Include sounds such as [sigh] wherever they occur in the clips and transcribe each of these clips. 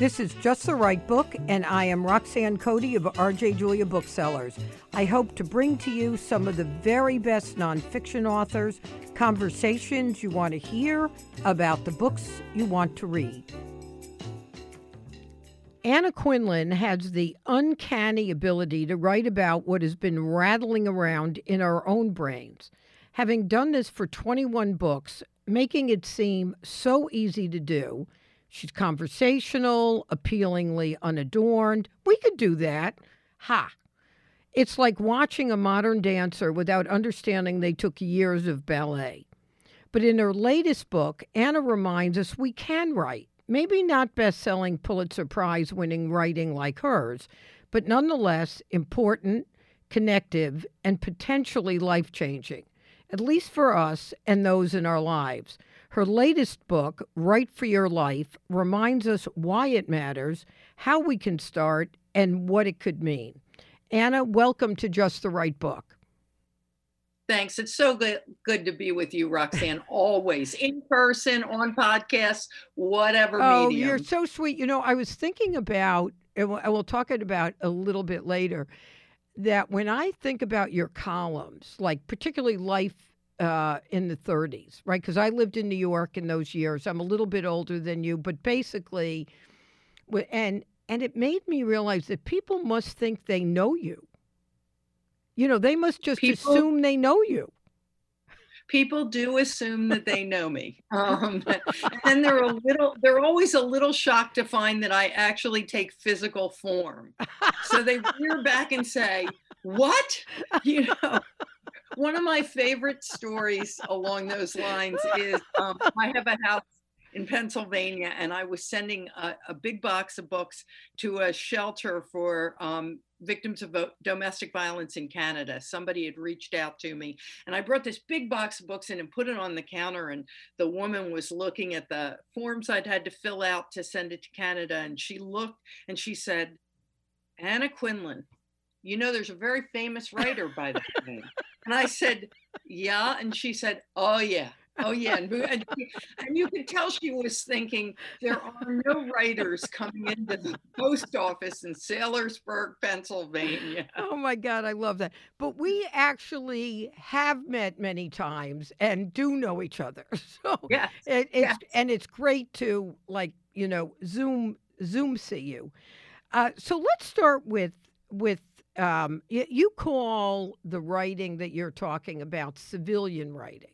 This is Just the Right Book, and I am Roxanne Coady of RJ Julia Booksellers. I hope to bring to you some of the very best nonfiction authors, conversations you want to hear about the books you want to read. Anna Quindlen has the uncanny ability to write about what has been rattling around in our own brains. Having done this for 21 books, making it seem so easy to do She's conversational, appealingly unadorned. We could do that. Ha. It's like watching a modern dancer without understanding they took years of ballet. But in her latest book, Anna reminds us we can write. Maybe not best selling Pulitzer Prize winning writing like hers, but nonetheless important, connective, and potentially life changing, at least for us and those in our lives. Her latest book, Write for Your Life, reminds us why it matters, how we can start, and what it could mean. Anna, welcome to Just the Right Book. Thanks. It's so good good to be with you, Roxanne. [laughs] Always in person, on podcasts, whatever oh, medium. you're so sweet. You know, I was thinking about, and we'll talk about a little bit later, that when I think about your columns, like particularly Life uh, in the 30s, right? Because I lived in New York in those years. I'm a little bit older than you, but basically, and and it made me realize that people must think they know you. You know, they must just people, assume they know you. People do assume that they know me, [laughs] um, and they're a little. They're always a little shocked to find that I actually take physical form. So they rear back and say, "What?" [laughs] You know one of my favorite stories along those lines is um, I have a house in Pennsylvania, and I was sending a, a big box of books to a shelter for um, victims of domestic violence in Canada. Somebody had reached out to me, and I brought this big box of books in and put it on the counter. And the woman was looking at the forms I'd had to fill out to send it to Canada, and she looked and she said, Anna Quindlen, you know, there's a very famous writer by [laughs] that name. And I said, yeah. And she said, oh, yeah. Oh, yeah. And, and, and you could tell she was thinking, there are no writers coming into the post office in Saylorsburg, Pennsylvania. Oh, my God. I love that. But we actually have met many times and do know each other. [laughs] So yes, it, it's, yes. and it's great to, like, you know, Zoom, Zoom see you. Uh, so let's start with with um, you, call the writing that you're talking about civilian writing.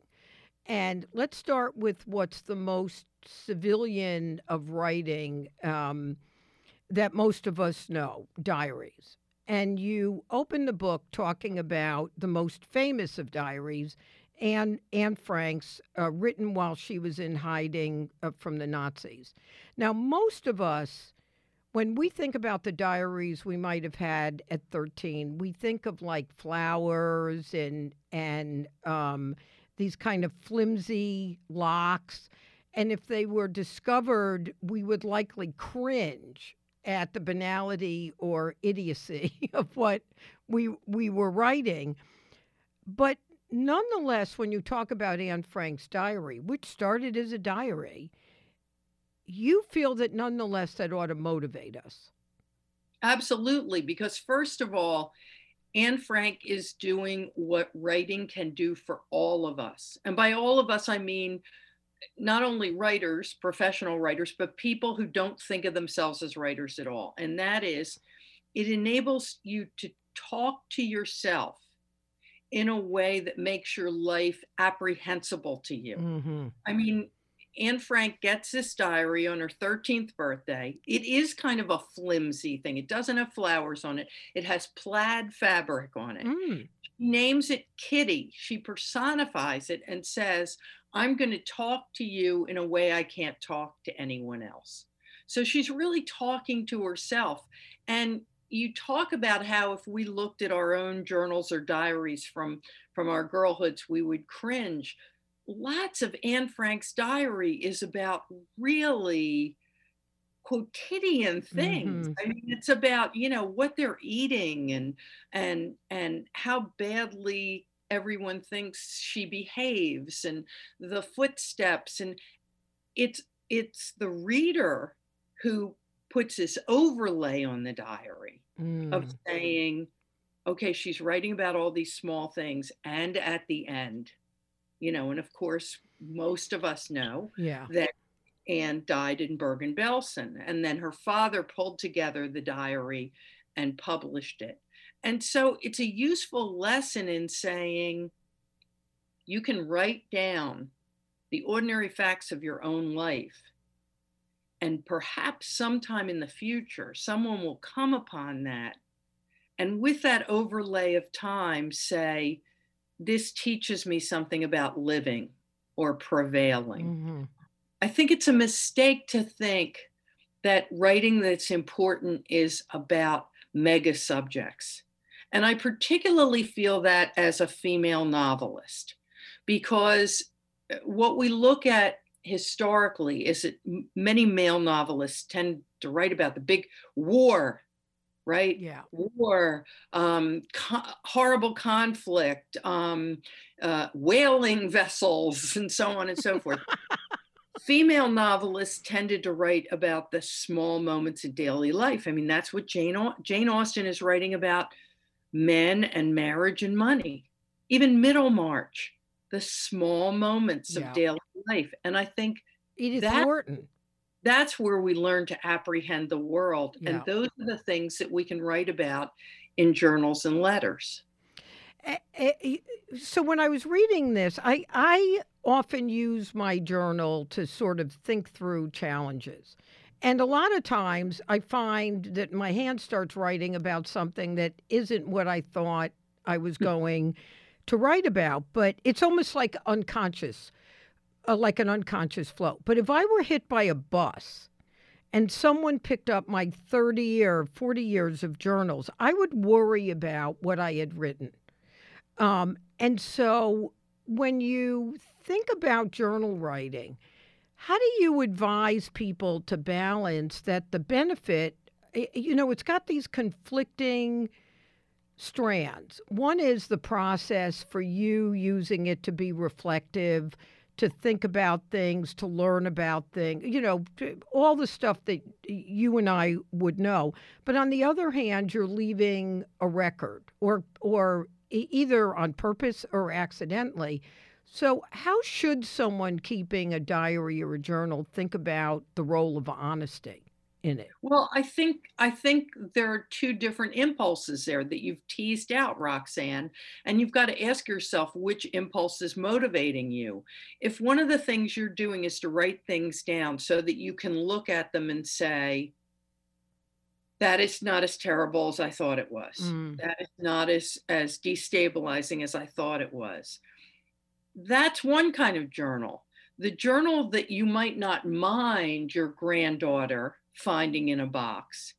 And let's start with what's the most civilian of writing um, that most of us know diaries. And you open the book talking about the most famous of diaries, Anne, Anne Frank's, uh, written while she was in hiding uh, from the Nazis. Now, most of us when we think about the diaries we might have had at 13, we think of like flowers and and um, these kind of flimsy locks. And if they were discovered, we would likely cringe at the banality or idiocy [laughs] of what we we were writing. But nonetheless, when you talk about Anne Frank's diary, which started as a diary, you feel that nonetheless that ought to motivate us. Absolutely, because first of all, Anne Frank is doing what writing can do for all of us. And by all of us, I mean not only writers, professional writers, but people who don't think of themselves as writers at all. And that is, it enables you to talk to yourself in a way that makes your life apprehensible to you. Mm-hmm. I mean, Anne Frank gets this diary on her 13th birthday. It is kind of a flimsy thing. It doesn't have flowers on it. It has plaid fabric on it. Mm. She names it Kitty. She personifies it and says, I'm going to talk to you in a way I can't talk to anyone else. So she's really talking to herself. And you talk about how if we looked at our own journals or diaries from from our girlhoods, we would cringe lots of Anne Frank's diary is about really quotidian things. Mm-hmm. I mean, it's about you know what they're eating and and and how badly everyone thinks she behaves and the footsteps and it's it's the reader who puts this overlay on the diary Mm. of saying, okay, she's writing about all these small things. And at the end, you know, and of course, most of us know Yeah. that Anne died in Bergen Belsen. And then her father pulled together the diary and published it. And so it's a useful lesson in saying you can write down the ordinary facts of your own life. And perhaps sometime in the future, someone will come upon that. And with that overlay of time, say, this teaches me something about living or prevailing. Mhm. I think it's a mistake to think that writing that's important is about mega subjects. And I particularly feel that as a female novelist, because uh, what we look at historically is that many male novelists tend to write about the big war, right? Yeah. war, um, co- horrible conflict, um, uh, whaling vessels, and so on and so forth. Female novelists tended to write about the small moments of daily life. I mean, that's what Jane Au- Jane Austen is writing about: men and marriage and money. Even Middlemarch, the small moments Yeah. of daily life. And I think Edith That- Wharton. That's where we learn to apprehend the world. Yeah. And those are the things that we can write about in journals and letters. So when I was reading this, I I often use my journal to sort of think through challenges. And a lot of times I find that my hand starts writing about something that isn't what I thought I was hmm. going to write about, but it's almost like unconscious, like an unconscious flow. But if I were hit by a bus and someone picked up my 30 or 40 years of journals, I would worry about what I had written. Um, and so when you think about journal writing, how do you advise people to balance that the benefit, you know, it's got these conflicting strands. One is the process for you using it to be reflective, to think about things, to learn about things, you know, all the stuff that you and I would know. But on the other hand, you're leaving a record or or either on purpose or accidentally. So, how should someone keeping a diary or a journal think about the role of honesty in it? Well, I think I think there are two different impulses there that you've teased out, Roxanne, and you've got to ask yourself which impulse is motivating you. If one of the things you're doing is to write things down so that you can look at them and say, that is not as terrible as I thought it was. Mm. That is not as as destabilizing as I thought it was. That's one kind of journal. The journal that you might not mind your granddaughter finding in a box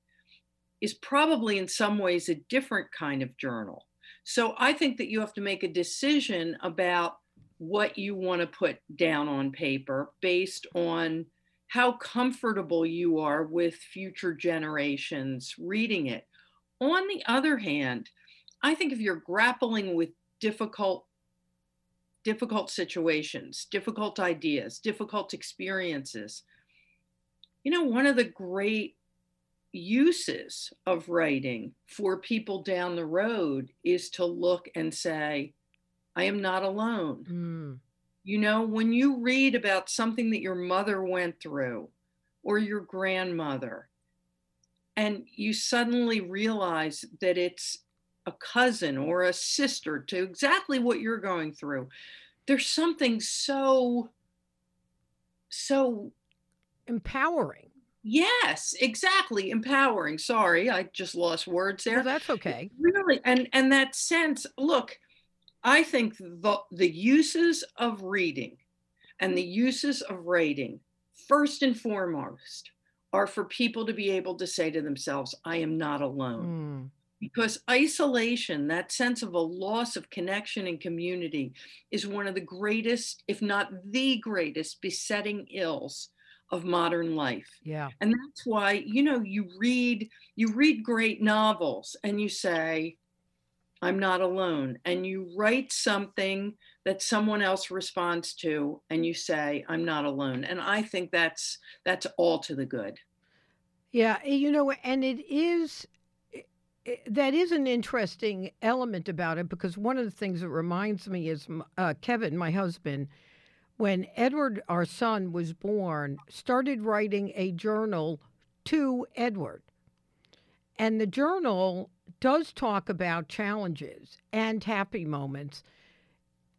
is probably in some ways a different kind of journal. So I think that you have to make a decision about what you want to put down on paper based on how comfortable you are with future generations reading it. On the other hand, I think if you're grappling with difficult difficult situations, difficult ideas, difficult experiences, you know, one of the great uses of writing for people down the road is to look and say, I am not alone. Mm. You know, when you read about something that your mother went through or your grandmother, and you suddenly realize that it's a cousin or a sister to exactly what you're going through, there's something so, so, Empowering. yes, exactly, empowering. Sorry, I just lost words there Well, that's okay. really and and that sense look i think the the uses of reading and the uses of writing first and foremost are for people to be able to say to themselves i am not alone Mm. because isolation that sense of a loss of connection and community is one of the greatest if not the greatest besetting ills of modern life Yeah. and that's why you know you read you read great novels and you say i'm not alone and you write something that someone else responds to and you say i'm not alone and i think that's that's all to the good Yeah, eh, you know, and it is eh, eh, that is an interesting element about it because one of the things that reminds me is uh, Kevin, my husband, when Edward, our son, was born, started writing a journal to Edward. And the journal does talk about challenges and happy moments,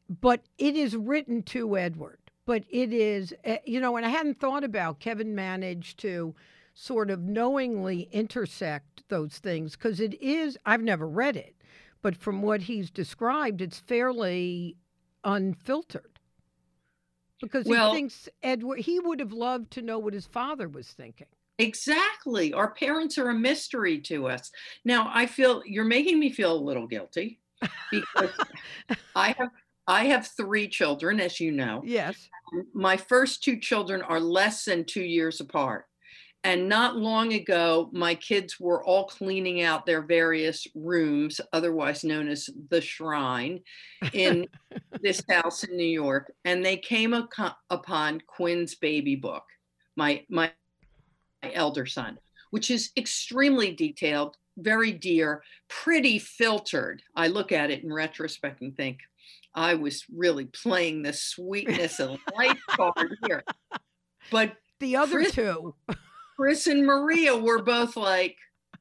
but it is written to Edward. But it is, eh, you know, and I hadn't thought about Kevin managed to sort of knowingly intersect those things because it is, I've never read it, but from what he's described, it's fairly unfiltered. Because well, he thinks Edward, he would have loved to know what his father was thinking. Exactly. Our parents are a mystery to us. Now, I feel you're making me feel a little guilty [laughs] because I have I have three children, as you know. Yes. My first two children are less than two years apart. And not long ago, my kids were all cleaning out their various rooms, otherwise known as the shrine, in [laughs] this house in New York. And they came upon Quinn's baby book, my, my, my elder son, which is extremely detailed, very dear, pretty filtered. I look at it in retrospect and think, I was really playing the sweetness and light card here. [laughs] But the other Chris, two. Chris and Maria were both like,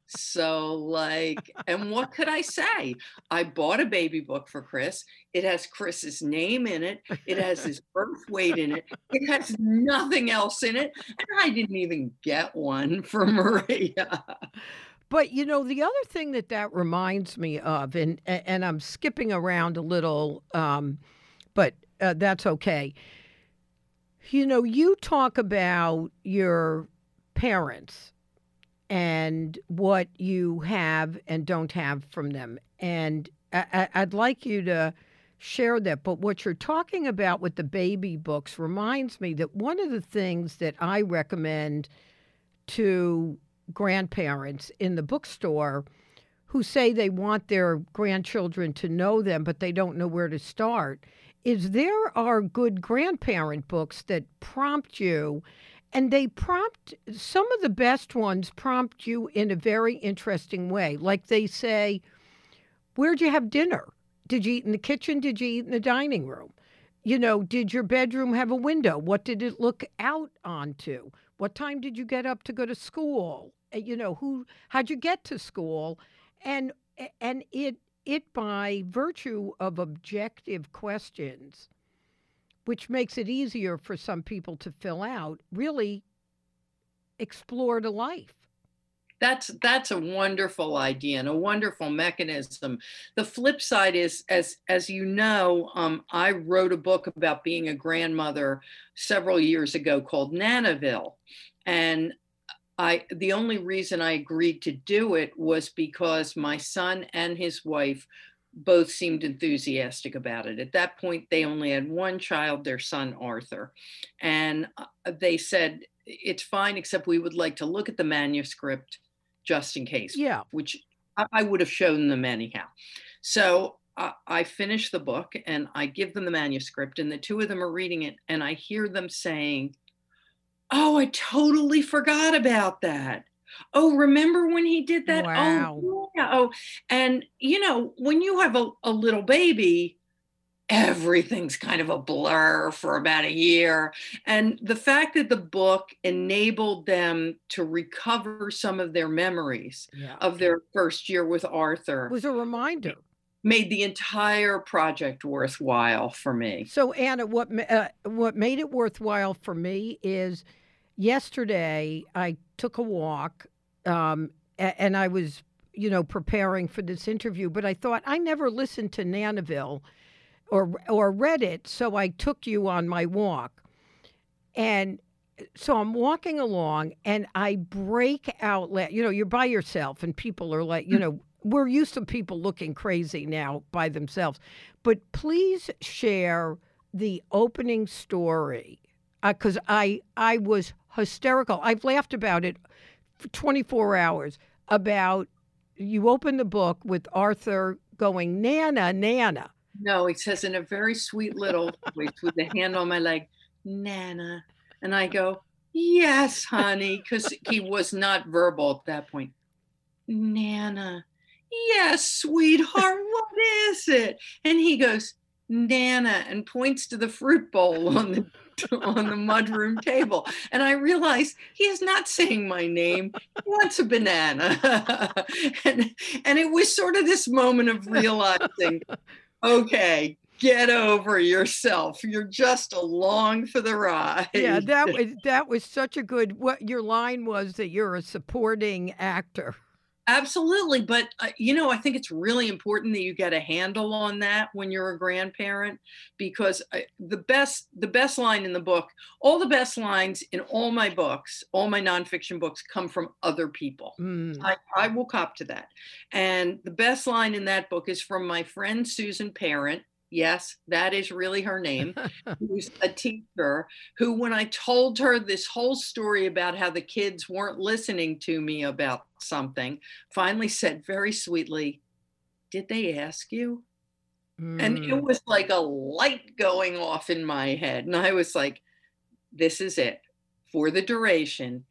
so like, and what could I say? I bought a baby book for Chris. It has Chris's name in it. It has his birth weight in it. It has nothing else in it. And I didn't even get one for [laughs] Maria. But you know, the other thing that that reminds me of, and and I'm skipping around a little, um, but uh, that's okay. You know, you talk about your parents and what you have and don't have from them. And I, would like you to share that. But what you're talking about with the baby books reminds me that one of the things that I recommend to grandparents in the bookstore who say they want their grandchildren to know them, but they don't know where to start, is there are good grandparent books that prompt you and they prompt some of the best ones prompt you in a very interesting way. Like they say where'd you have dinner? Did you eat in the kitchen? Did you eat in the dining room? You know did your bedroom have a window? What did it look out onto? What time did you get up to go to school? Uh, you know who how'd you get to school? And and it it by virtue of objective questions which makes it easier for some people to fill out, really explored a life. That's that's a wonderful idea and a wonderful mechanism. The flip side is, as as you know, um, I wrote a book about being a grandmother several years ago called Nanaville, and I the only reason I agreed to do it was because my son and his wife both seemed enthusiastic about it. At that point, they only had one child, their son Arthur. And uh, they said, it's fine, except we would like to look at the manuscript just in case. Yeah. Which I would have shown them anyhow. So uh, I finish the book and I give them the manuscript, and the two of them are reading it, and I hear them saying, Oh, I totally forgot about that. Oh, remember when he did that? Oh, wow. Oh, yeah. Oh, and you know, when you have a, a little baby, everything's kind of a blur for about a year. And the fact that the book enabled them to recover some of their memories yeah. of their first year with Arthur was a reminder. Made the entire project worthwhile for me. So, Anna, what uh, what made it worthwhile for me is yesterday I took a walk, um, and I was, you know, preparing for this interview. But I thought I never listened to Nanaville, or or read it, so I took you on my walk, and so I'm walking along, and I break out. You know, you're by yourself, and people are like, you know. We're used to people looking crazy now by themselves. But please share the opening story because uh, I I was hysterical. I've laughed about it for 24 hours about you open the book with Arthur going, Nana, Nana. No, he says in a very sweet little voice with a hand on my leg, Nana. And I go, Yes, honey, because he was not verbal at that point. Nana, yes, sweetheart, what is it? And he goes, Nana, and points to the fruit bowl [laughs] on the on the mudroom table. And I realize he is not saying my name. He wants a banana. [laughs] and, and it was sort of this moment of realizing, okay, get over yourself. You're just along for the ride. Yeah, that was that was such a good what your line was that you're a supporting actor. Absolutely. But, uh, you know, I think it's really important that you get a handle on that when you're a grandparent because I, the best the best line in the book, all the best lines in all my books, all my nonfiction books come from other people. Mm. I, I will cop to that. And the best line in that book is from my friend Susan Parent, yes, that is really her name, [laughs] who's a teacher who, when I told her this whole story about how the kids weren't listening to me about something, finally said very sweetly, Did they ask you? And it Mm. was like a light going off in my head. And I was like, This is it for the duration.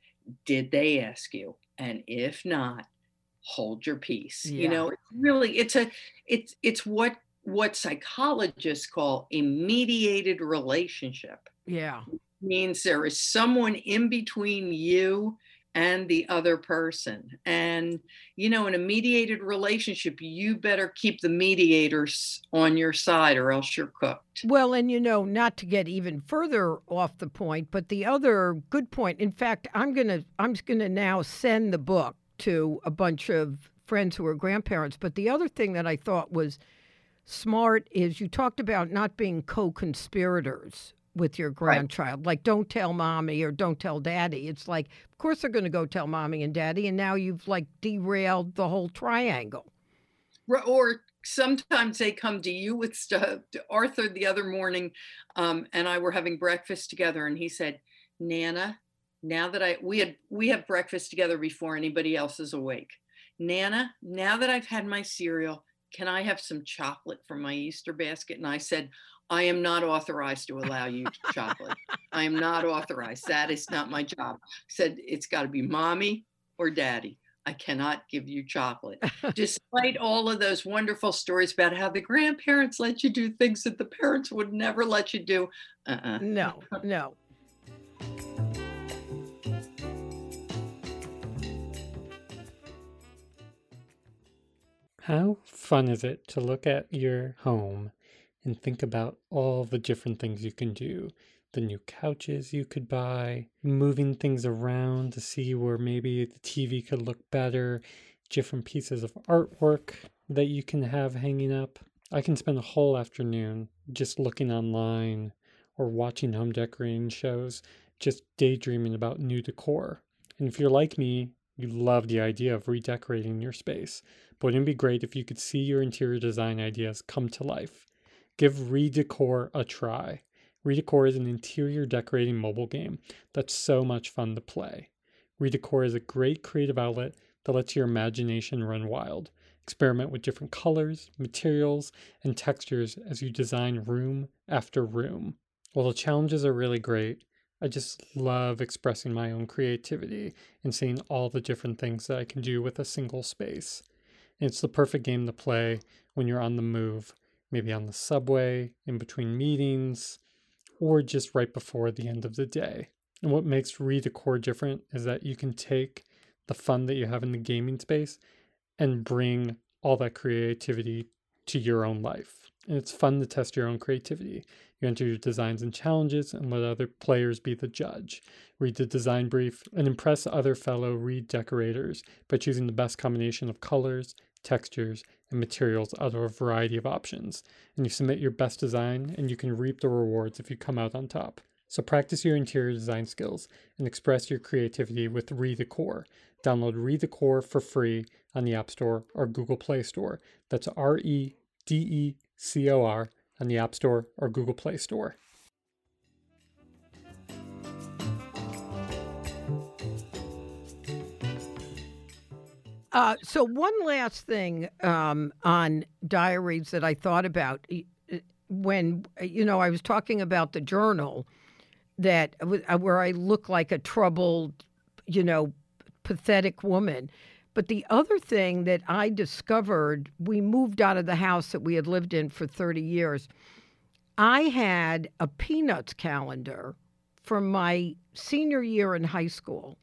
Did they ask you? And if not, hold your peace. You know, it's really it's a it's it's what what psychologists call a mediated relationship Yeah. means there is someone in between you and the other person and you know in a mediated relationship you better keep the mediators on your side or else you're cooked Well, and you know, not to get even further off the point, but the other good point. In fact, I'm gonna I'm just gonna now send the book to a bunch of friends who are grandparents. But the other thing that I thought was smart is you talked about not being co-conspirators with your grandchild. Like, don't tell mommy or don't tell daddy. It's like, of course they're going to go tell mommy and daddy, and now you've like derailed the whole triangle. Or- or sometimes they come to you with stuff arthur the other morning um, and i were having breakfast together and he said nana now that i we had we have breakfast together before anybody else is awake nana now that i've had my cereal can i have some chocolate from my easter basket and i said i am not authorized to allow you chocolate i am not authorized that is not my job I said it's got to be mommy or daddy I cannot give you chocolate. [laughs] Despite all of those wonderful stories about how the grandparents let you do things that the parents would never let you do. Uh-uh. No, no. How fun is it to look at your home and think about all the different things you can do? The new couches you could buy, moving things around to see where maybe the TV could look better, different pieces of artwork that you can have hanging up. I can spend a whole afternoon just looking online or watching home decorating shows, just daydreaming about new decor. And if you're like me, you love the idea of redecorating your space. But wouldn't it be great if you could see your interior design ideas come to life? Give Redecor a try. Redecor is an interior decorating mobile game that's so much fun to play. Redecor is a great creative outlet that lets your imagination run wild. Experiment with different colors, materials, and textures as you design room after room. While the challenges are really great, I just love expressing my own creativity and seeing all the different things that I can do with a single space. And it's the perfect game to play when you're on the move, maybe on the subway, in between meetings, or just right before the end of the day. And what makes Redecor different is that you can take the fun that you have in the gaming space and bring all that creativity to your own life. And it's fun to test your own creativity. You enter your designs and challenges and let other players be the judge. Read the design brief and impress other fellow redecorators by choosing the best combination of colors, textures, and materials out of a variety of options. And you submit your best design and you can reap the rewards if you come out on top. So practice your interior design skills and express your creativity with Redecor. Download Redecor for free on the App Store or Google Play Store. That's R E D E C O R on the App Store or Google Play Store. Uh, so one last thing um, on diaries that I thought about uh, when uh, you know I was talking about the journal. that uh, where I look like a troubled, you know, pathetic woman. But the other thing that I discovered, we moved out of the house that we had lived in for 30 years. I had a Peanuts calendar from my senior year in high school.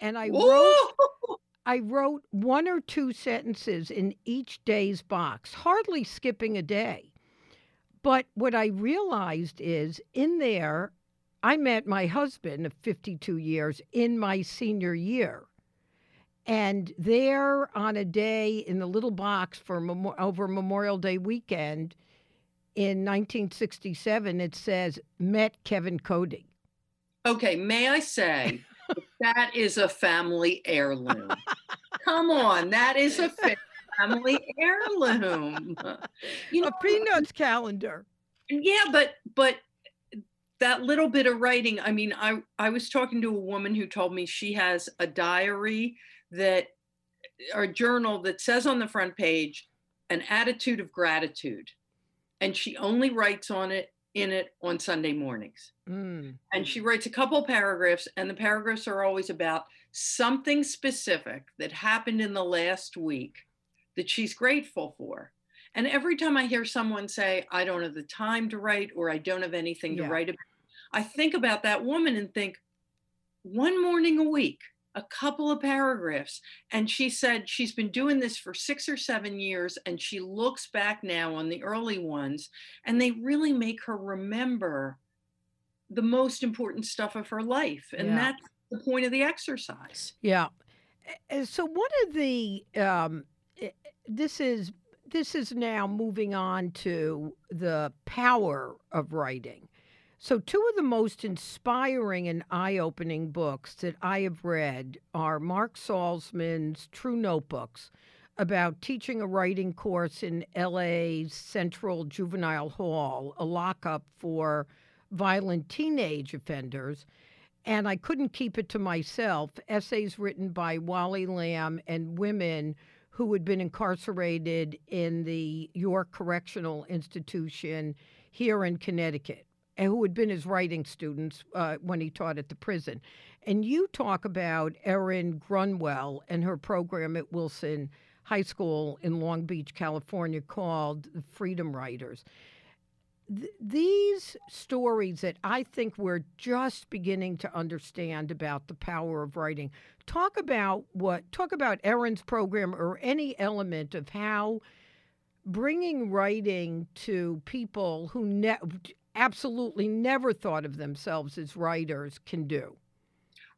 And I wrote [laughs] I wrote one or two sentences in each day's box, hardly skipping a day. But what I realized is in there, I met my husband of 52 years in my senior year. And there on a day in the little box for over Memorial Day weekend in 1967, it says, met Kevin Coady. Okay, may I say [laughs] that is a family heirloom. Come on, that is a family heirloom. You know, a Peanuts calendar. Yeah, but but that little bit of writing. I mean, I I was talking to a woman who told me she has a diary that or a journal that says on the front page an attitude of gratitude, and she only writes on it in it on Sunday mornings. Mm. And she writes a couple paragraphs, and the paragraphs are always about something specific that happened in the last week that she's grateful for. And every time I hear someone say, I don't have the time to write or I don't have anything to write about, I think about that woman and think, one morning a week, a couple of paragraphs. And she said she's been doing this for six or seven years. And she looks back now on the early ones, and they really make her remember the most important stuff of her life. And yeah. that's the point of the exercise. Yeah. So one of the um, this is this is now moving on to the power of writing. So, two of the most inspiring and eye opening books that I have read are Mark Salzman's True Notebooks about teaching a writing course in LA's Central Juvenile Hall, a lockup for violent teenage offenders. And I couldn't keep it to myself. Essays written by Wally Lamb and women who had been incarcerated in the York Correctional Institution here in Connecticut who had been his writing students uh, when he taught at the prison. And you talk about Erin Gruwell and her program at Wilson High School in Long Beach, California, called the Freedom Writers. Th- these stories that I think we're just beginning to understand about the power of writing. Talk about what, talk about Erin's program or any element of how bringing writing to people who ne- absolutely never thought of themselves as writers can do?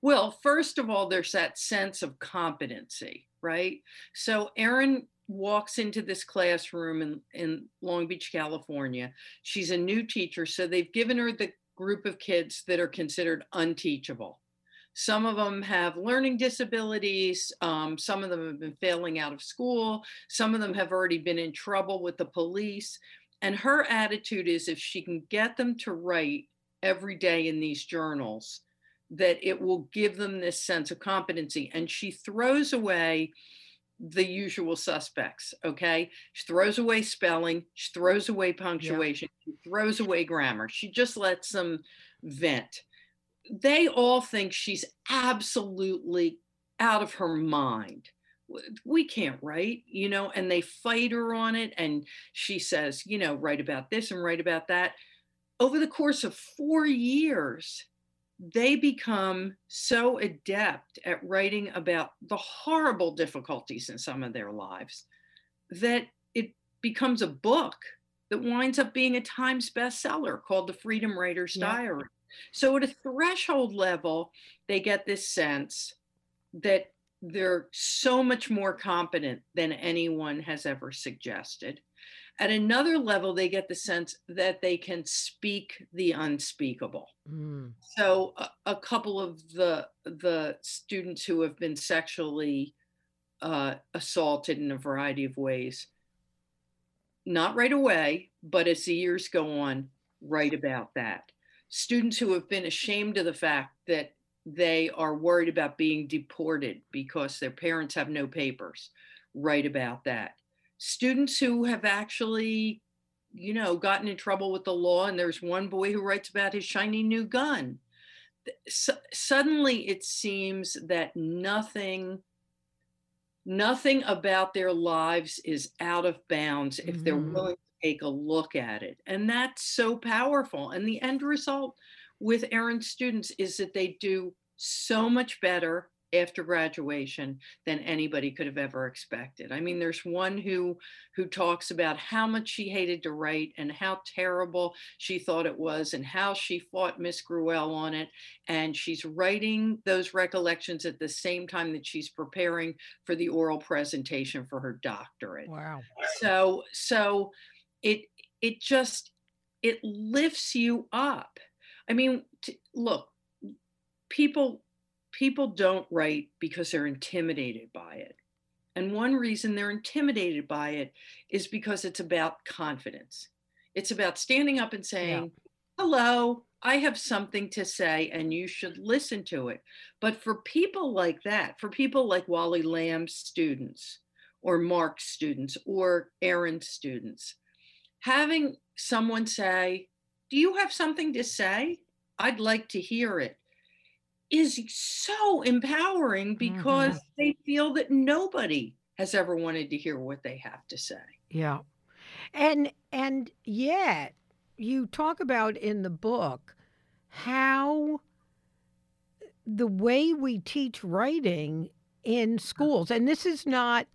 Well, first of all, there's that sense of competency, right? So Erin walks into this classroom in, in Long Beach, California. She's a new teacher, so they've given her the group of kids that are considered unteachable. Some of them have learning disabilities. Um, some of them have been failing out of school. Some of them have already been in trouble with the police. And her attitude is if she can get them to write every day in these journals, that it will give them this sense of competency. And she throws away the usual suspects. Okay. She throws away spelling, she throws away punctuation, yeah. she throws away grammar. She just lets them vent. They all think she's absolutely out of her mind we can't write, you know, and they fight her on it. And she says, you know, write about this and write about that. Over the course of four years, they become so adept at writing about the horrible difficulties in some of their lives that it becomes a book that winds up being a Times bestseller called The Freedom Writer's yeah. Diary. So, at a threshold level, they get this sense that they're so much more competent than anyone has ever suggested. At another level, they get the sense that they can speak the unspeakable. Mm. So, a, a, couple of the the students who have been sexually uh, assaulted in a variety of ways, not right away, but as the years go on, write about that. Students who have been ashamed of the fact that they are worried about being deported because their parents have no papers. Write about that. Students who have actually, you know, gotten in trouble with the law, and there's one boy who writes about his shiny new gun. suddenly it seems that nothing nothing about their lives is out of bounds if mm-hmm. they're willing to take a look at it and that's so powerful and the end result with Erin's students is that they do so much better after graduation than anybody could have ever expected. I mean, there's one who who talks about how much she hated to write and how terrible she thought it was and how she fought Miss Gruwell on it. And she's writing those recollections at the same time that she's preparing for the oral presentation for her doctorate. Wow. So so it it just it lifts you up. I mean, t- look, people people don't write because they're intimidated by it. And one reason they're intimidated by it is because it's about confidence. It's about standing up and saying, yeah. Hello, I have something to say and you should listen to it. But for people like that, for people like Wally Lamb's students or Mark's students or Erin's students, having someone say, Do you have something to say? I'd like to hear it is so empowering because mm-hmm. they feel that nobody has ever wanted to hear what they have to say. Yeah. And and yet you talk about in the book how the way we teach writing in schools and this is not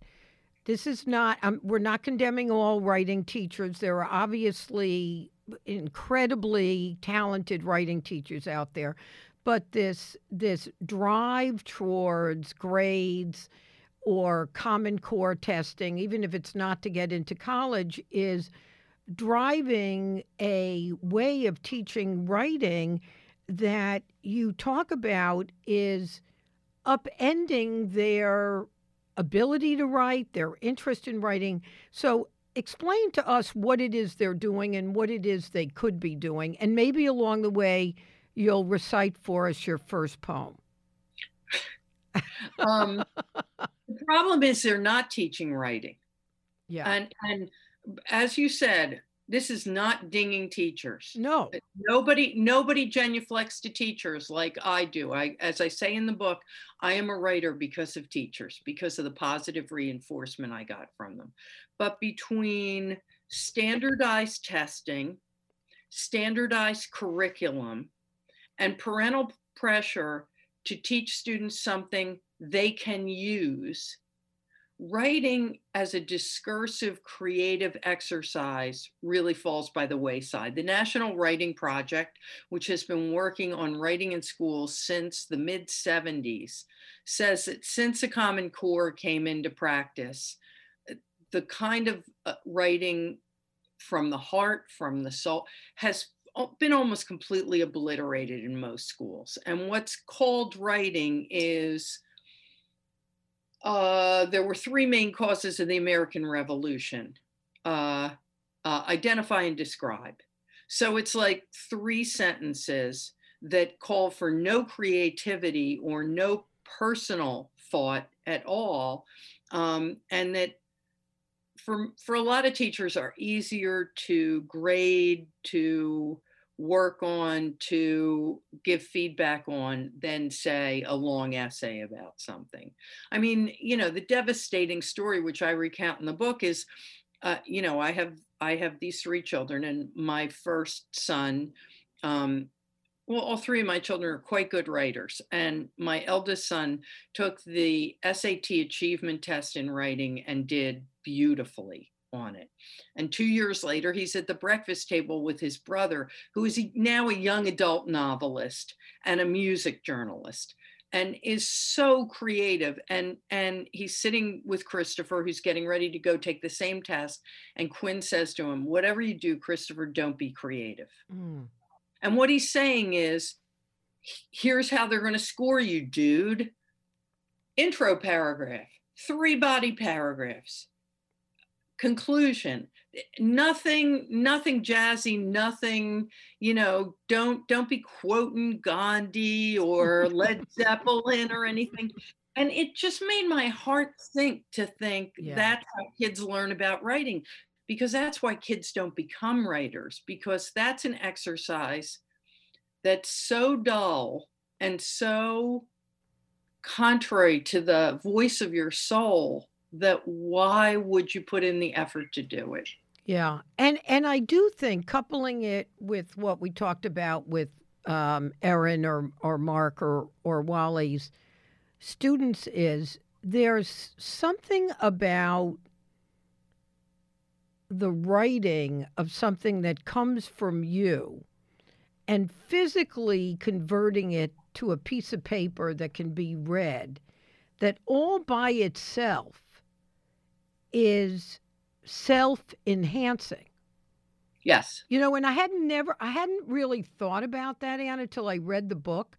this is not um, we're not condemning all writing teachers there are obviously incredibly talented writing teachers out there but this this drive towards grades or common core testing even if it's not to get into college is driving a way of teaching writing that you talk about is upending their ability to write, their interest in writing. So explain to us what it is they're doing and what it is they could be doing and maybe along the way you'll recite for us your first poem. [laughs] um, the problem is they're not teaching writing. Yeah. And and as you said, this is not dinging teachers. No. Nobody nobody genuflects to teachers like I do. I as I say in the book, I am a writer because of teachers, because of the positive reinforcement I got from them. But between standardized testing, standardized curriculum, and parental pressure to teach students something they can use, writing as a discursive creative exercise really falls by the wayside. The National Writing Project, which has been working on writing in schools since the mid 70s, says that since the Common Core came into practice, the kind of uh, writing from the heart, from the soul, has been almost completely obliterated in most schools. And what's called writing is uh, there were three main causes of the American Revolution uh, uh, identify and describe. So it's like three sentences that call for no creativity or no personal thought at all. Um, and that for for a lot of teachers are easier to grade to work on to give feedback on than say a long essay about something i mean you know the devastating story which i recount in the book is uh, you know i have i have these three children and my first son um, well, all three of my children are quite good writers. And my eldest son took the SAT achievement test in writing and did beautifully on it. And two years later, he's at the breakfast table with his brother, who is now a young adult novelist and a music journalist and is so creative and and he's sitting with christopher who's getting ready to go take the same test and quinn says to him whatever you do christopher don't be creative mm. And what he's saying is, here's how they're going to score you, dude. Intro paragraph, three body paragraphs, conclusion. Nothing, nothing jazzy, nothing, you know, don't don't be quoting Gandhi or Led [laughs] Zeppelin or anything. And it just made my heart sink to think yeah. that's how kids learn about writing because that's why kids don't become writers because that's an exercise that's so dull and so contrary to the voice of your soul that why would you put in the effort to do it? Yeah, and and I do think coupling it with what we talked about with um, Erin or or Mark or or Wally's students is there's something about the writing of something that comes from you and physically converting it to a piece of paper that can be read that all by itself is self enhancing. Yes. You know, and I hadn't never, I hadn't really thought about that, Anne, until I read the book.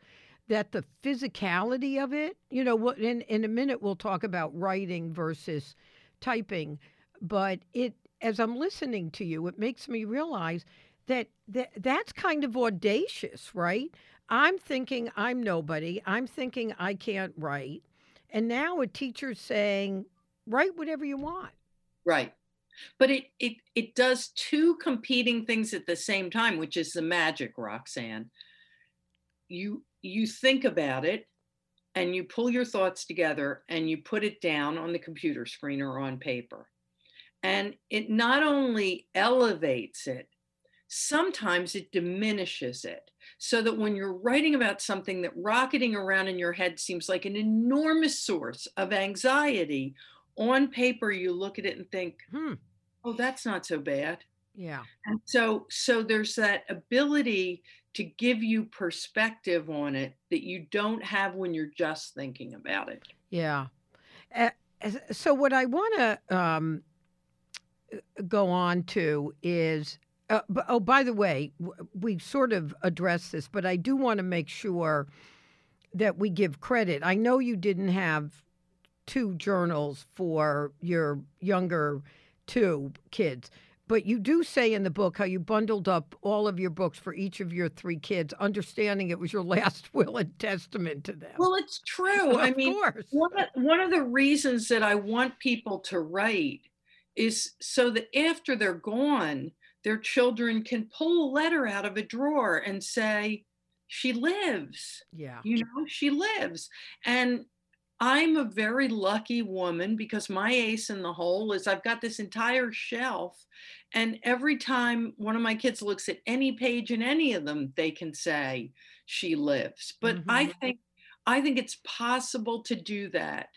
That the physicality of it, you know, what in in a minute we'll talk about writing versus typing, but it as I'm listening to you, it makes me realize that, that that's kind of audacious, right? I'm thinking I'm nobody. I'm thinking I can't write, and now a teacher's saying, write whatever you want. Right. But it it it does two competing things at the same time which is the magic roxanne. You you think about it and you pull your thoughts together and you put it down on the computer screen or on paper. And it not only elevates it sometimes it diminishes it so that when you're writing about something that rocketing around in your head seems like an enormous source of anxiety on paper you look at it and think hmm. oh that's not so bad. Yeah. And so so there's that ability to give you perspective on it that you don't have when you're just thinking about it. Yeah. Uh, so what i want to um, go on to is uh, oh by the way we sort of addressed this but i do want to make sure that we give credit. I know you didn't have two journals for your younger two kids. But you do say in the book how you bundled up all of your books for each of your three kids, understanding it was your [laughs] last will and testament to them. Well, it's true. [laughs] I mean, one of, one of the reasons that I want people to write is so that after they're gone, their children can pull a letter out of a drawer and say, she lives. Yeah. You know, she lives. And I'm a very lucky woman because my ace in the hole is I've got this entire shelf. And every time one of my kids looks at any page in any of them, they can say she lives. But mm-hmm. I think I think it's possible to do that.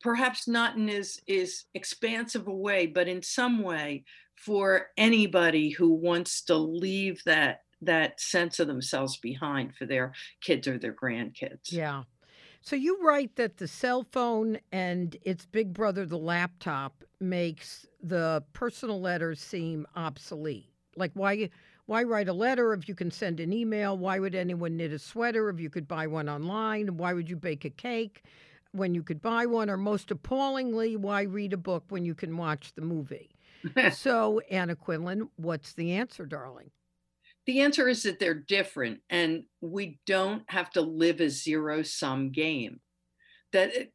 Perhaps not in as, as expansive a way, but in some way for anybody who wants to leave that that sense of themselves behind for their kids or their grandkids. Yeah. So you write that the cell phone and its big brother, the laptop, makes the personal letters seem obsolete. Like why why write a letter if you can send an email? Why would anyone knit a sweater if you could buy one online? Why would you bake a cake when you could buy one? Or most appallingly, why read a book when you can watch the movie? [laughs] so, Anna Quindlen, what's the answer, darling? The answer is that they're different and we don't have to live a zero sum game. That it,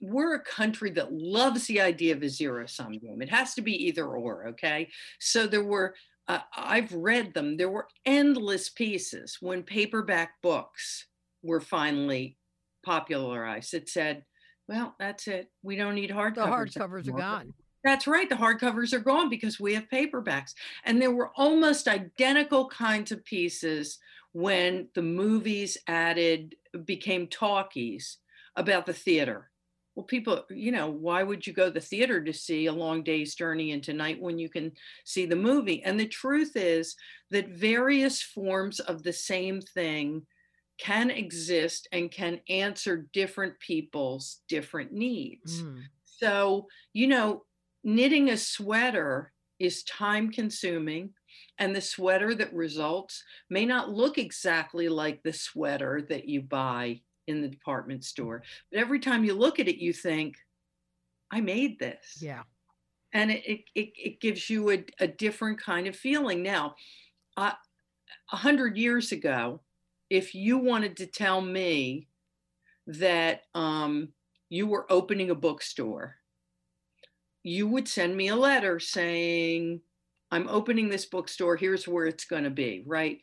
we're a country that loves the idea of a zero sum game. It has to be either or, okay? So there were, uh, I've read them, there were endless pieces when paperback books were finally popularized. It said, well, that's it. We don't need hardcovers. The hardcovers are gone. That's right. The hardcovers are gone because we have paperbacks. And there were almost identical kinds of pieces when the movies added, became talkies about the theater. Well, people, you know, why would you go to the theater to see a long day's journey into night when you can see the movie? And the truth is that various forms of the same thing can exist and can answer different people's different needs. Mm. So, you know, knitting a sweater is time consuming and the sweater that results may not look exactly like the sweater that you buy in the department store but every time you look at it you think i made this. Yeah. And it it, it gives you a, a different kind of feeling. Now a hundred years ago if you wanted to tell me that um, you were opening a bookstore you would send me a letter saying, I'm opening this bookstore, here's where it's going to be, right?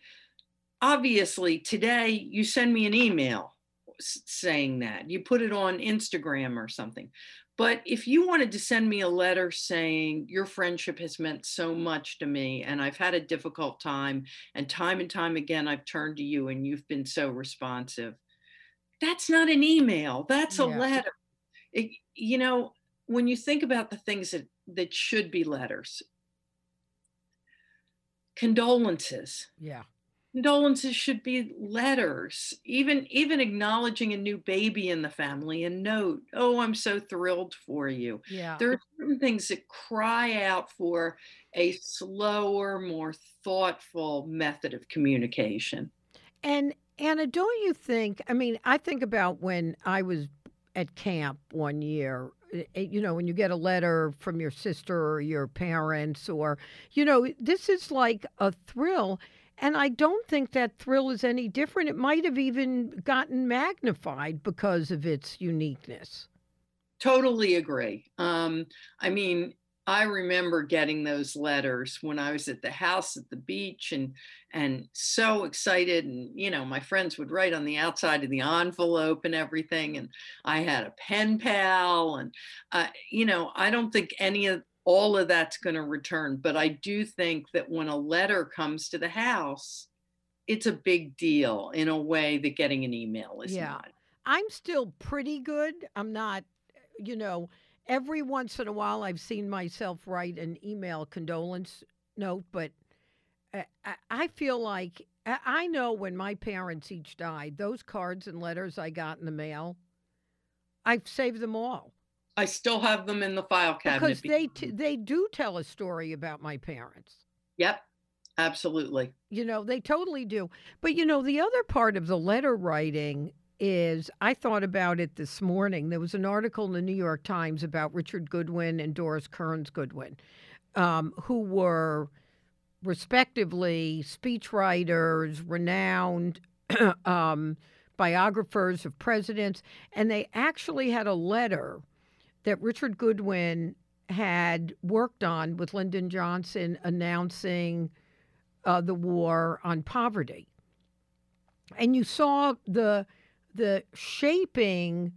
obviously today you send me an email saying that you put it on instagram or something but if you wanted to send me a letter saying your friendship has meant so much to me and I've had a difficult time and time and time again I've turned to you and you've been so responsive, that's not an email, that's a yeah. letter. It, you know, when you think about the things that, that should be letters, condolences. Yeah. Condolences should be letters even even acknowledging a new baby in the family and note oh i'm so thrilled for you. Yeah. There are certain things that cry out for a slower more thoughtful method of communication. And anna don't you think i mean i think about when i was at camp one year you know when you get a letter from your sister or your parents or you know this is like a thrill and I don't think that thrill is any different. It might have even gotten magnified because of its uniqueness. Totally agree. Um, I mean, I remember getting those letters when I was at the house at the beach and and so excited and you know my friends would write on the outside of the envelope and everything and I had a pen pal and uh, you know I don't think any of all of that's going to return. But I do think that when a letter comes to the house, it's a big deal in a way that getting an email is yeah. not. I'm still pretty good. I'm not, you know, every once in a while I've seen myself write an email condolence note, but uh, I feel like I know when my parents each died, those cards and letters I got in the mail, I've saved them all. I still have them in the file cabinet. Because they t- they do tell a story about my parents. Yep, absolutely. You know, they totally do. But you know, the other part of the letter writing is I thought about it this morning. There was an article in the New York Times about Richard Goodwin and Doris Kearns Goodwin, um, who were respectively speechwriters, renowned [clears throat] um, biographers of presidents, and they actually had a letter that Richard Goodwin had worked on with Lyndon Johnson announcing uh, the war on poverty. And you saw the the shaping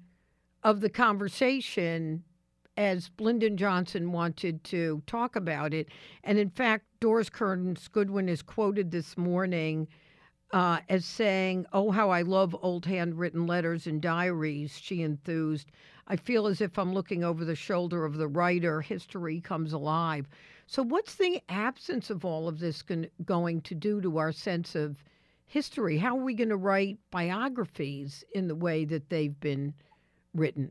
of the conversation as Lyndon Johnson wanted to talk about it. And in fact, Doris Kearns Goodwin is quoted this morning uh, as saying, Oh, how I love old handwritten letters and diaries, she enthused. I feel as if I'm looking over the shoulder of the writer. History comes alive. So, what's the absence of all of this going to do to our sense of history? How are we going to write biographies in the way that they've been written?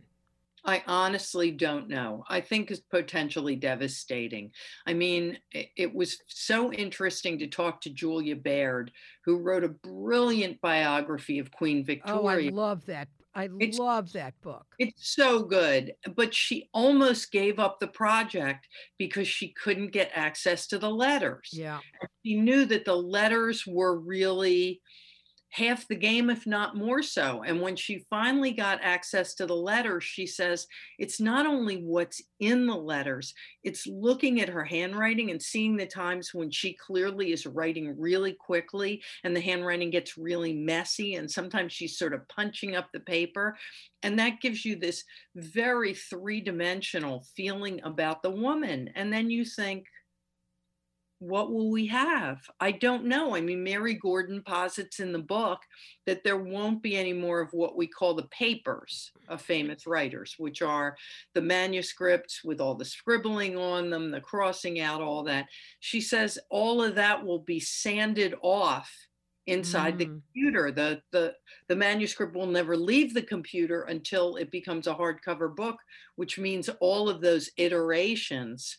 I honestly don't know. I think it's potentially devastating. I mean, it was so interesting to talk to Julia Baird, who wrote a brilliant biography of Queen Victoria. Oh, I love that I it's, love that book. It's so good. But she almost gave up the project because she couldn't get access to the letters. Yeah. She knew that the letters were really half the game, if not more so. And when she finally got access to the letters, she says it's not only what's in the letters, it's looking at her handwriting and seeing the times when she clearly is writing really quickly and the handwriting gets really messy. And sometimes she's sort of punching up the paper. And that gives you this very three dimensional feeling about the woman. And then you think, what will we have? I don't know. I mean, Mary Gordon posits in the book that there won't be any more of what we call the papers of famous writers, which are the manuscripts with all the scribbling on them, the crossing out, all that. She says all of that will be sanded off inside mm. the computer. The, the, the manuscript will never leave the computer until it becomes a hardcover book, which means all of those iterations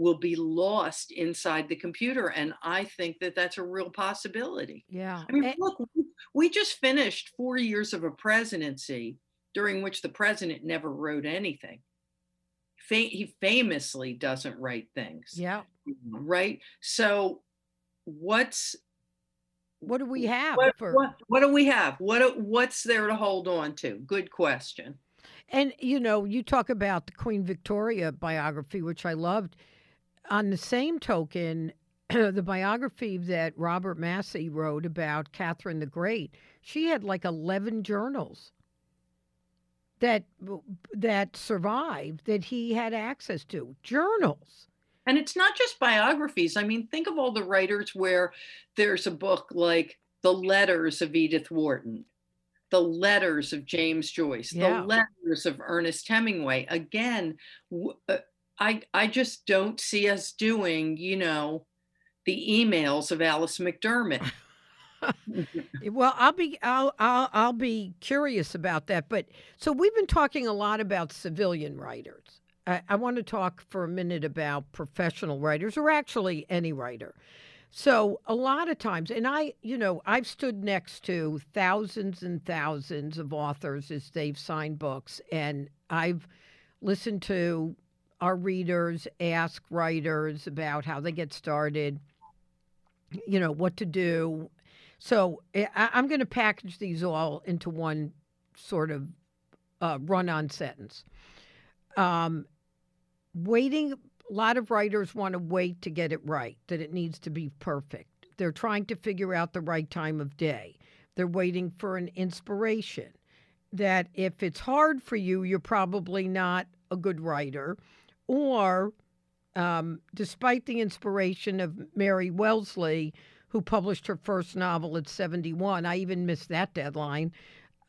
will be lost inside the computer. And I think that that's a real possibility. Yeah. I mean, and- look, we just finished four years of a presidency during which the president never wrote anything. he famously doesn't write things. Yeah. Right. So, what's what do we have? What, for- what, what do we have? What what's there to hold on to? Good question. And you know, you talk about the Queen Victoria biography, which I loved on the same token, [clears throat] the biography that Robert Massie wrote about Catherine the Great, she had like 11 journals that that survived that he had access to journals. And it's not just biographies. I mean think of all the writers where there's a book like the letters of edith wharton the letters of james joyce yeah. the letters of ernest hemingway. Again uh, i i just don't see us doing you know the emails of alice mcdermott [laughs] [laughs] eh, well, I'll be I'll, I'll I'll be curious about that. But so we've been talking a lot about civilian writers. I, I want to talk for a minute about professional writers, or actually any writer. So a lot of times, and I, you know, I've stood next to thousands and thousands of authors as they've signed books, and I've listened to our readers ask writers about how they get started, you know, what to do, so eh, I, am going to package these all into one sort of uh, run on sentence. Um, waiting, a lot of writers want to wait to get it right, that it needs to be perfect. They're trying to figure out the right time of day. They're waiting for an inspiration. That if it's hard for you, you're probably not a good writer. Or, um, despite the inspiration of Mary Wellesley, who published her first novel at 71. I even missed that deadline.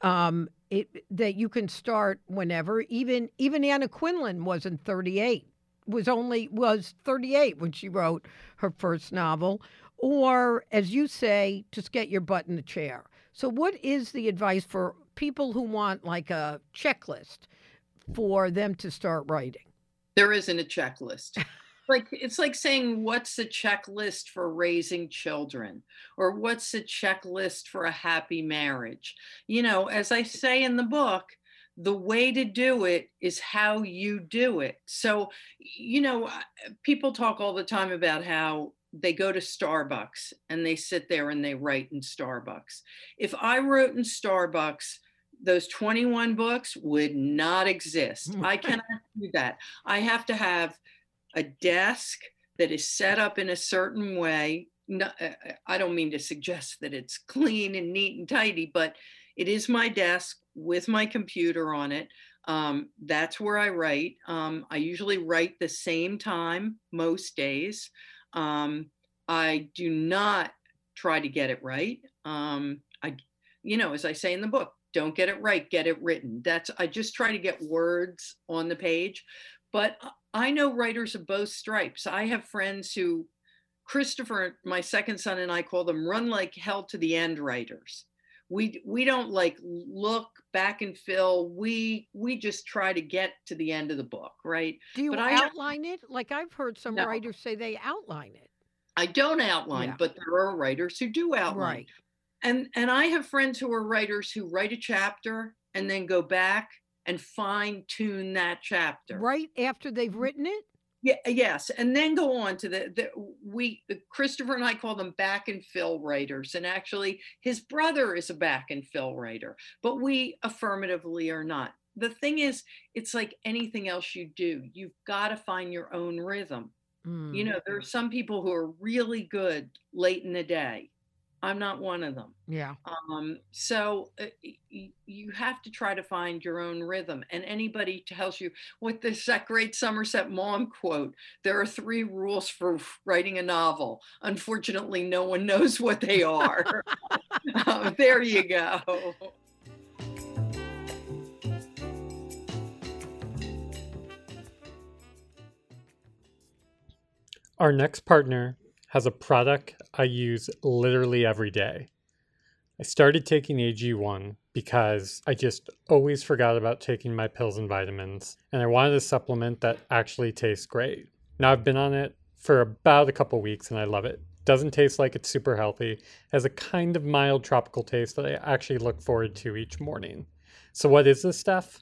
Um, it, that you can start whenever. Even even Anna Quindlen wasn't 38. Was only was 38 when she wrote her first novel. Or as you say, just get your butt in the chair. So what is the advice for people who want like a checklist for them to start writing? There isn't a checklist. [laughs] Like it's like saying what's a checklist for raising children? or what's a checklist for a happy marriage? You know as i say in the book the way to do it is how you do it. So you know people talk all the time about how they go to Starbucks and they sit there and they write in Starbucks. If I wrote in Starbucks, those 21 books would not exist. I cannot do that. I have to have a desk that is set up in a certain way. No, uh, uh, I don't mean to suggest that it's [laughs] clean and neat and tidy, but it is my desk with my computer on it. Um, that's where I write. Um, I usually write the same time most days. Um, I do not try to get it right. Um, I, you know, as I say in the book, don't get it right, get it written. That's I just try to get words on the page. But I know writers of both stripes. I have friends who, Christopher, my second son, and I call them run like hell to the end writers. We we don't like look back and fill. We we just try to get to the end of the book, right? Do you but outline I, it? Like I've heard some no, writers say they outline it. I don't outline, yeah. but there are writers who do outline. Right. And and I have friends who are writers who write a chapter and then go back and fine tune that chapter. Right after they've written it? Yeah, yes, and then go on to the, the we Christopher and I call them back and fill writers, and actually his brother is a back and fill writer, but we affirmatively are not. The thing is, it's like anything else you do, you've got to find your own rhythm. Mm. You know, there are some people who are really good late in the day, I'm not one of them. Yeah. Um, so uh, you have to try to find your own rhythm. And anybody tells you what this that great Somerset Maugham quote: "There are three rules for writing a novel." Unfortunately, no one [laughs] knows what they are. uh, [laughs] there you go. Our next partner has a product I use literally every day. I started taking AG1 because I just always forgot about taking my pills and vitamins, and I wanted a supplement that actually tastes great. Now I've been on it for about a couple weeks and I love it. Doesn't taste like it's super healthy, has a kind of mild tropical taste that I actually look forward to each morning. So, what is this stuff?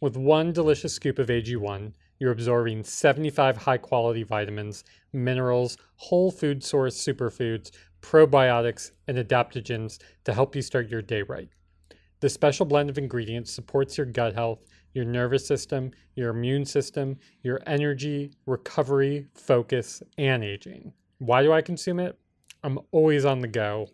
With one delicious scoop of AG1, you're absorbing 75 high quality vitamins, minerals, whole food source superfoods, probiotics, and adaptogens to help you start your day right. This special blend of ingredients supports your gut health, your nervous system, your immune system, your energy, recovery, focus, and aging. Why do I consume it? I'm always on the go.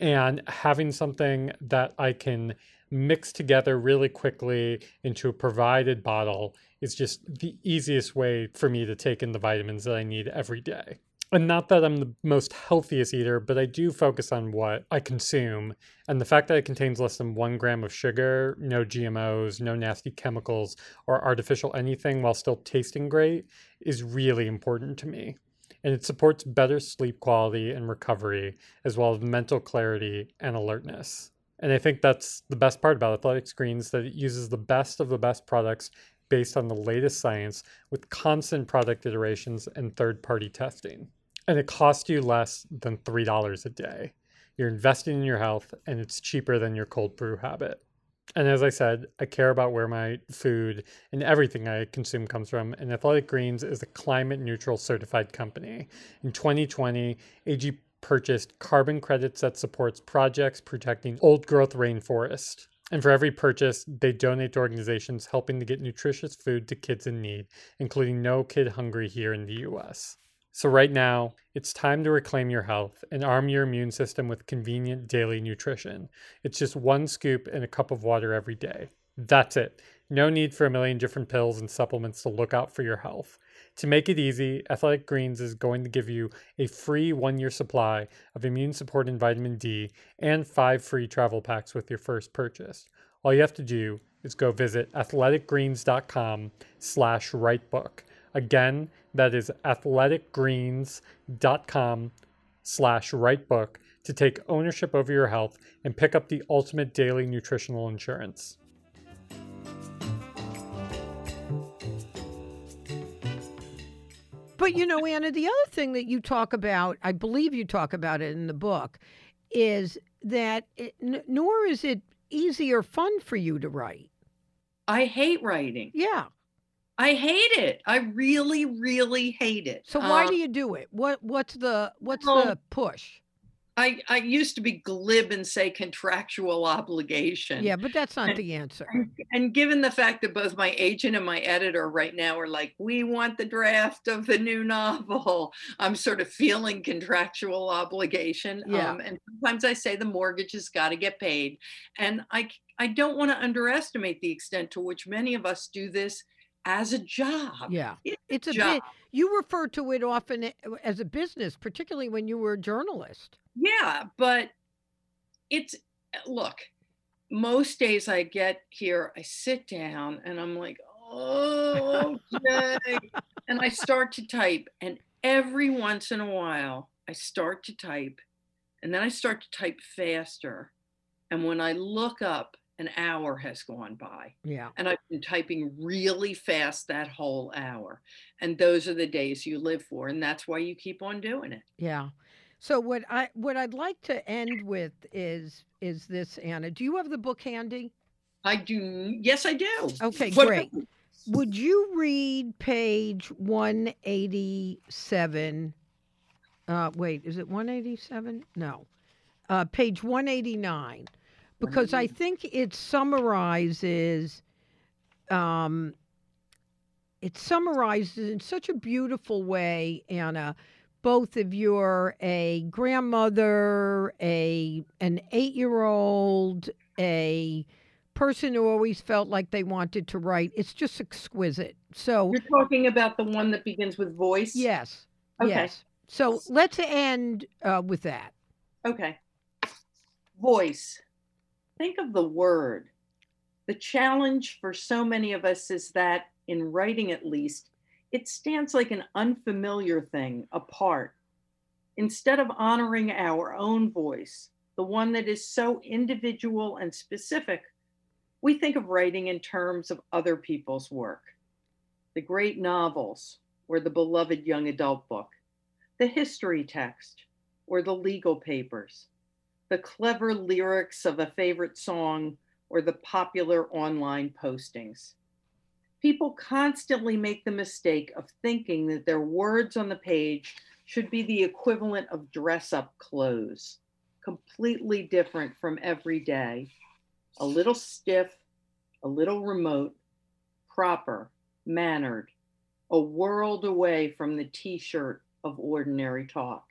And having something that I can mix together really quickly into a provided bottle is just the easiest way for me to take in the vitamins that I need every day. And not that I'm the most healthiest eater, but I do focus on what I consume. And the fact that it contains less than one gram of sugar, no GMOs, no nasty chemicals, or artificial anything while still tasting great is really important to me. And it supports better sleep quality and recovery, as well as mental clarity and alertness. And I think that's the best part about Athletic Greens that it uses the best of the best products based on the latest science with constant product iterations and third party testing. And it costs you less than $3 a day. You're investing in your health and it's cheaper than your cold brew habit. And as I said, I care about where my food and everything I consume comes from. And Athletic Greens is a climate neutral certified company. In 2020, AG purchased carbon credits that supports projects protecting old growth rainforest. And for every purchase, they donate to organizations helping to get nutritious food to kids in need, including No Kid Hungry here in the US. So, right now, it's time to reclaim your health and arm your immune system with convenient daily nutrition. It's just one scoop and a cup of water every day. That's it. No need for a million different pills and supplements to look out for your health. To make it easy, Athletic Greens is going to give you a free one year supply of immune support and vitamin D and five free travel packs with your first purchase. All you have to do is go visit athleticgreens.com slash writebook. Again, that is athleticgreens.com slash writebook to take ownership over your health and pick up the ultimate daily nutritional insurance. But you know, Anna, the other thing that you talk about, I believe you talk about it in the book, is that it, n- nor is it easy or fun for you to write. I hate writing. Yeah. I hate it. I really, really hate it. So why Um, do you do it? What what's the what's well, the push? I, I used to be glib and say contractual obligation. Yeah, but that's not the answer. And, and given the fact that both my agent and my editor right now are like, we want the draft of the new novel, I'm sort of feeling contractual obligation. Yeah. Um, and sometimes I say the mortgage has got to get paid. And I, I don't want to underestimate the extent to which many of us do this as a job. Yeah. It's It's a job. bit you refer to it often as a business, particularly when you were a journalist. Yeah, but it's look, most days I get here, I sit down and I'm like, oh, okay. [laughs] and I start to type. And every once in a while, I start to type. And then I start to type faster. And when I look up, an hour has gone by. Yeah. And I've been typing really fast that whole hour. And those are the days you live for. And that's why you keep on doing it. Yeah. So what I what I'd like to end with is is this Anna. Do you have the book handy? I do. Yes, I do. Okay, What- great. Would you read page 187? Uh, wait, is it 187? No. Uh, page 189. Because I think it summarizes um, it summarizes in such a beautiful way, Anna, both of you're a grandmother, a an eight year old, a person who always felt like they wanted to write. It's just exquisite. So You're talking about the one that begins with voice? yes, Okay. yes. So let's end uh, with that. Okay. Voice. Think of the word. The challenge for so many of us is that, in writing at least, it stands like an unfamiliar thing apart. Instead of honoring our own voice, the one that is so individual and specific, we think of writing in terms of other people's work. The great novels, or the beloved young adult book, the history text, or the legal papers, the clever lyrics of a favorite song, or the popular online postings. People constantly make the mistake of thinking that their words on the page should be the equivalent of dress up clothes, completely different from every day, a little stiff, a little remote, proper, mannered, a world away from the t shirt of ordinary talk.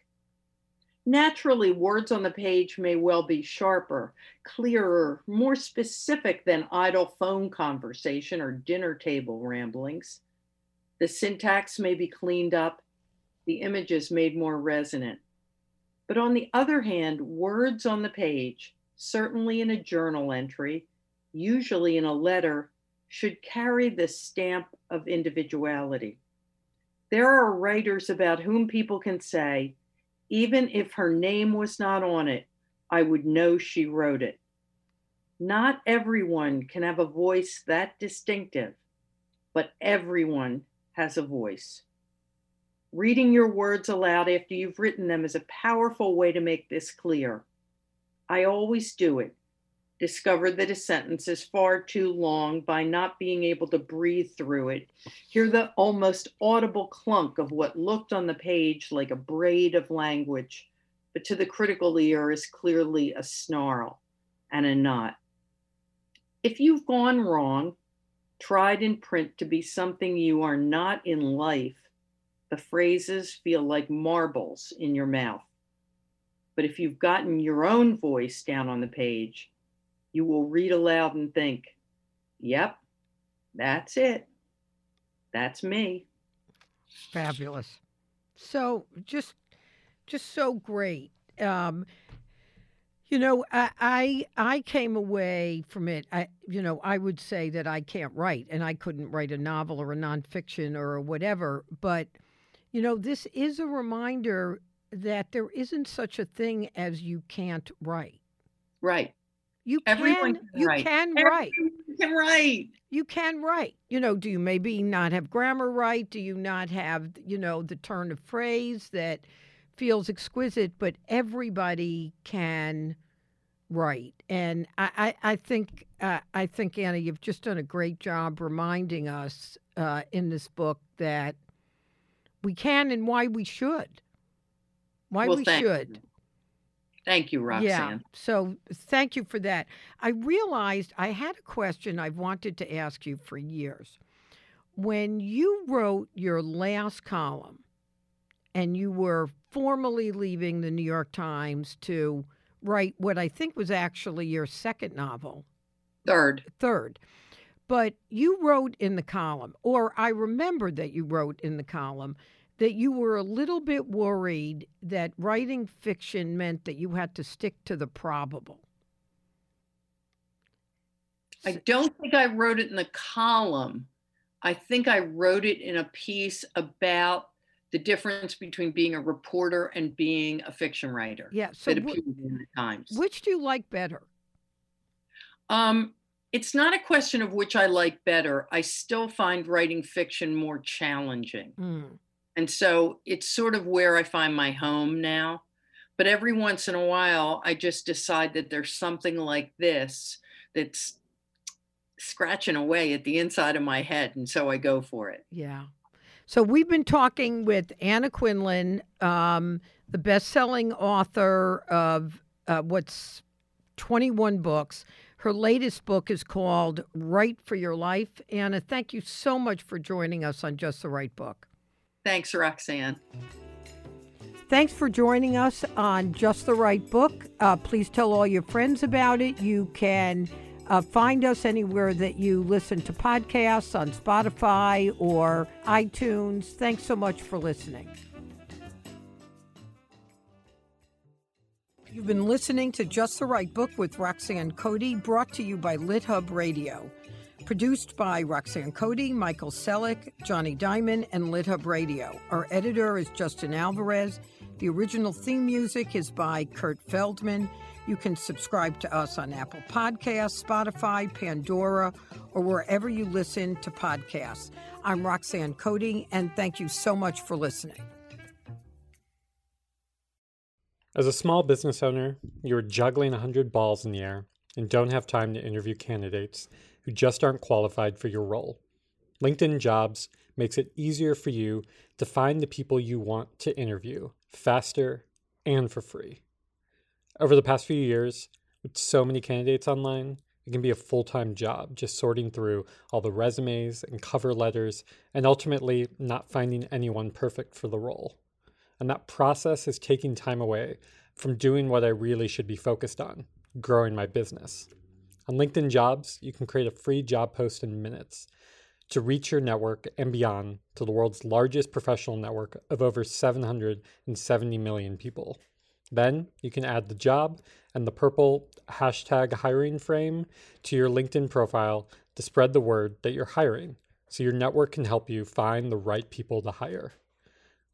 Naturally, words on the page may well be sharper, clearer, more specific than idle phone conversation or dinner table ramblings. The syntax may be cleaned up, the images made more resonant. But on the other hand, words on the page, certainly in a journal entry, usually in a letter, should carry the stamp of individuality. There are writers about whom people can say, even if her name was not on it, I would know she wrote it. Not everyone can have a voice that distinctive, but everyone has a voice. Reading your words aloud after you've written them is a powerful way to make this clear. I always do it discovered that a sentence is far too long by not being able to breathe through it, hear the almost audible clunk of what looked on the page like a braid of language, but to the critical ear is clearly a snarl and a knot. If you've gone wrong, tried in print to be something you are not in life, the phrases feel like marbles in your mouth. But if you've gotten your own voice down on the page, you will read aloud and think, yep, that's it. That's me. Fabulous. So just just so great. Um, you know, I, I I came away from it. I you know I would say that I can't write, and I couldn't write a novel or a nonfiction or whatever. But you know, this is a reminder that there isn't such a thing as you can't write. Right. You Everyone can, can you write. can write. You can write. You can write. You know, do you maybe not have grammar right? Do you not have, you know, the turn of phrase that feels exquisite? But everybody can write. And I, I, I think uh, I think Anna, you've just done a great job reminding us uh, in this book that we can and why we should. Why well, we should. You. Thank you, Roxanne. Yeah. So thank you for that. I realized I had a question I've wanted to ask you for years. When you wrote your last column and you were formally leaving the New York Times to write what I think was actually your second novel. Third. Third. But you wrote in the column, or I remember that you wrote in the column, that you were a little bit worried that writing fiction meant that you had to stick to the probable. I don't think I wrote it in the column. I think I wrote it in a piece about the difference between being a reporter and being a fiction writer. Yeah, so that appeared in the Times. Which do you like better? Um, it's not a question of which I like better. I still find writing fiction more challenging. Mm. And so it's sort of where I find my home now. But every once in a while, I just decide that there's something like this that's scratching away at the inside of my head. And so I go for it. Yeah. So we've been talking with Anna Quindlen, um, the best selling author of uh, what's 21 books. Her latest book is called Write for Your Life. Anna, thank you so much for joining us on Just the Right Book. Thanks, Roxanne. Thanks for joining us on Just the Right Book. Uh, please tell all your friends about it. You can uh, find us anywhere that you listen to podcasts on Spotify or iTunes. Thanks so much for listening. You've been listening to Just the Right Book with Roxanne Coady, brought to you by LitHub Radio. Produced by Roxanne Coady, Michael Selleck, Jonny Diamond, and LitHub Radio. Our editor is Justin Alvarez. The original theme music is by Kurt Feldman. You can subscribe to us on Apple Podcasts, Spotify, Pandora, or wherever you listen to podcasts. I'm Roxanne Coady, and thank you so much for listening. As a small business owner, you're juggling 100 balls in the air and don't have time to interview candidates who just aren't qualified for your role. LinkedIn Jobs makes it easier for you to find the people you want to interview faster and for free. Over the past few years, with so many candidates online, it can be a full time job just sorting through all the resumes and cover letters and ultimately not finding anyone perfect for the role. and that process is taking time away from doing what I really should be focused on growing my business. On LinkedIn Jobs, you can create a free job post in minutes to reach your network and beyond to the world's largest professional network of over 770 million people. Then you can add the job and the purple hashtag hiring frame to your LinkedIn profile to spread the word that you're hiring so your network can help you find the right people to hire.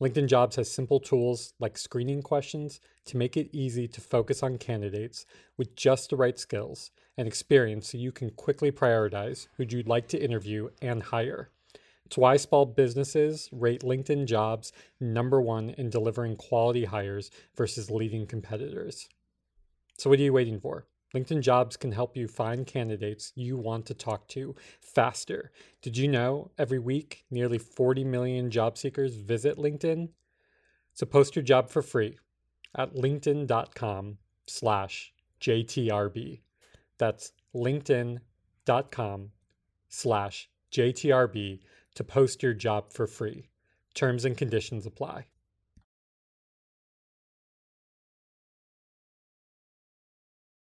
LinkedIn Jobs has simple tools like screening questions to make it easy to focus on candidates with just the right skills and experience so you can quickly prioritize who you'd like to interview and hire. It's why small businesses rate LinkedIn Jobs number one in delivering quality hires versus leading competitors. So, what are you waiting for? LinkedIn Jobs can help you find candidates you want to talk to faster. Did you know every week nearly 40 million job seekers visit LinkedIn? So post your job for free at linkedin.com slash JTRB. That's linkedin.com slash JTRB to post your job for free. Terms and conditions apply.